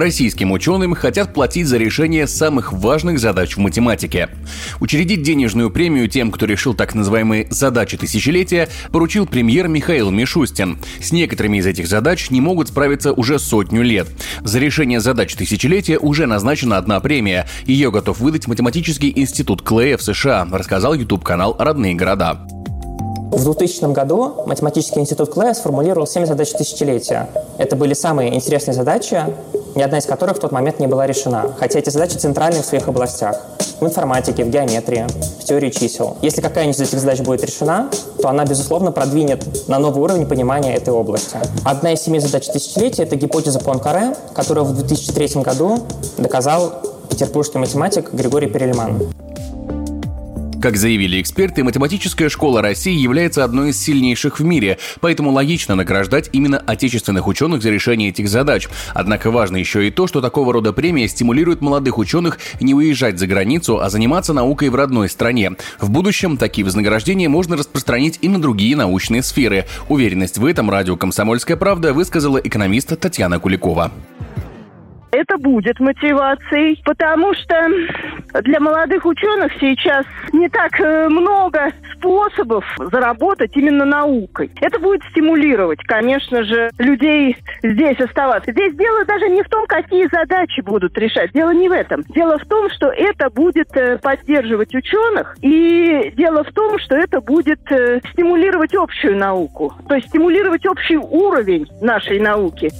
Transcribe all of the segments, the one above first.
Российским ученым хотят платить за решение самых важных задач в математике. Учредить денежную премию тем, кто решил так называемые «задачи тысячелетия», поручил премьер Михаил Мишустин. С некоторыми из этих задач не могут справиться уже сотню лет. За решение задач тысячелетия уже назначена одна премия. Ее готов выдать Математический институт Клея в США, рассказал YouTube-канал «Родные города». В 2000 году Математический институт Клея сформулировал 7 задач тысячелетия. Это были самые интересные задачи, ни одна из которых в тот момент не была решена, хотя эти задачи центральны в своих областях в информатике, в геометрии, в теории чисел. Если какая-нибудь из этих задач будет решена, то она, безусловно, продвинет на новый уровень понимания этой области. Одна из семи задач тысячелетия – это гипотеза Пуанкаре, которую в 2003 году доказал петербургский математик Григорий Перельман. Как заявили эксперты, математическая школа России является одной из сильнейших в мире, поэтому логично награждать именно отечественных ученых за решение этих задач. Однако важно еще и то, что такого рода премия стимулирует молодых ученых не уезжать за границу, а заниматься наукой в родной стране. В будущем такие вознаграждения можно распространить и на другие научные сферы. Уверенность в этом радио «Комсомольская правда» высказала экономист Татьяна Куликова. Это будет мотивацией, потому что для молодых ученых сейчас не так э, много способов заработать именно наукой. Это будет стимулировать, конечно же, людей здесь оставаться. Здесь дело даже не в том, какие задачи будут решать. Дело не в этом. Дело в том, что это будет э, поддерживать ученых, и дело в том, что это будет э, стимулировать общую науку, то есть стимулировать общий уровень нашей науки.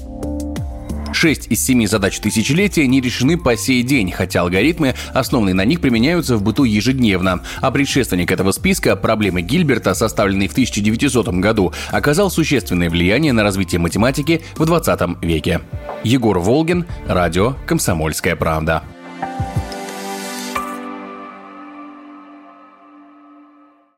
Шесть из семи задач тысячелетия не решены по сей день, хотя алгоритмы, основанные на них, применяются в быту ежедневно. А предшественник этого списка «Проблемы Гильберта», составленный в 1900 году, оказал существенное влияние на развитие математики в 20 веке. Егор Волгин, радио «Комсомольская правда».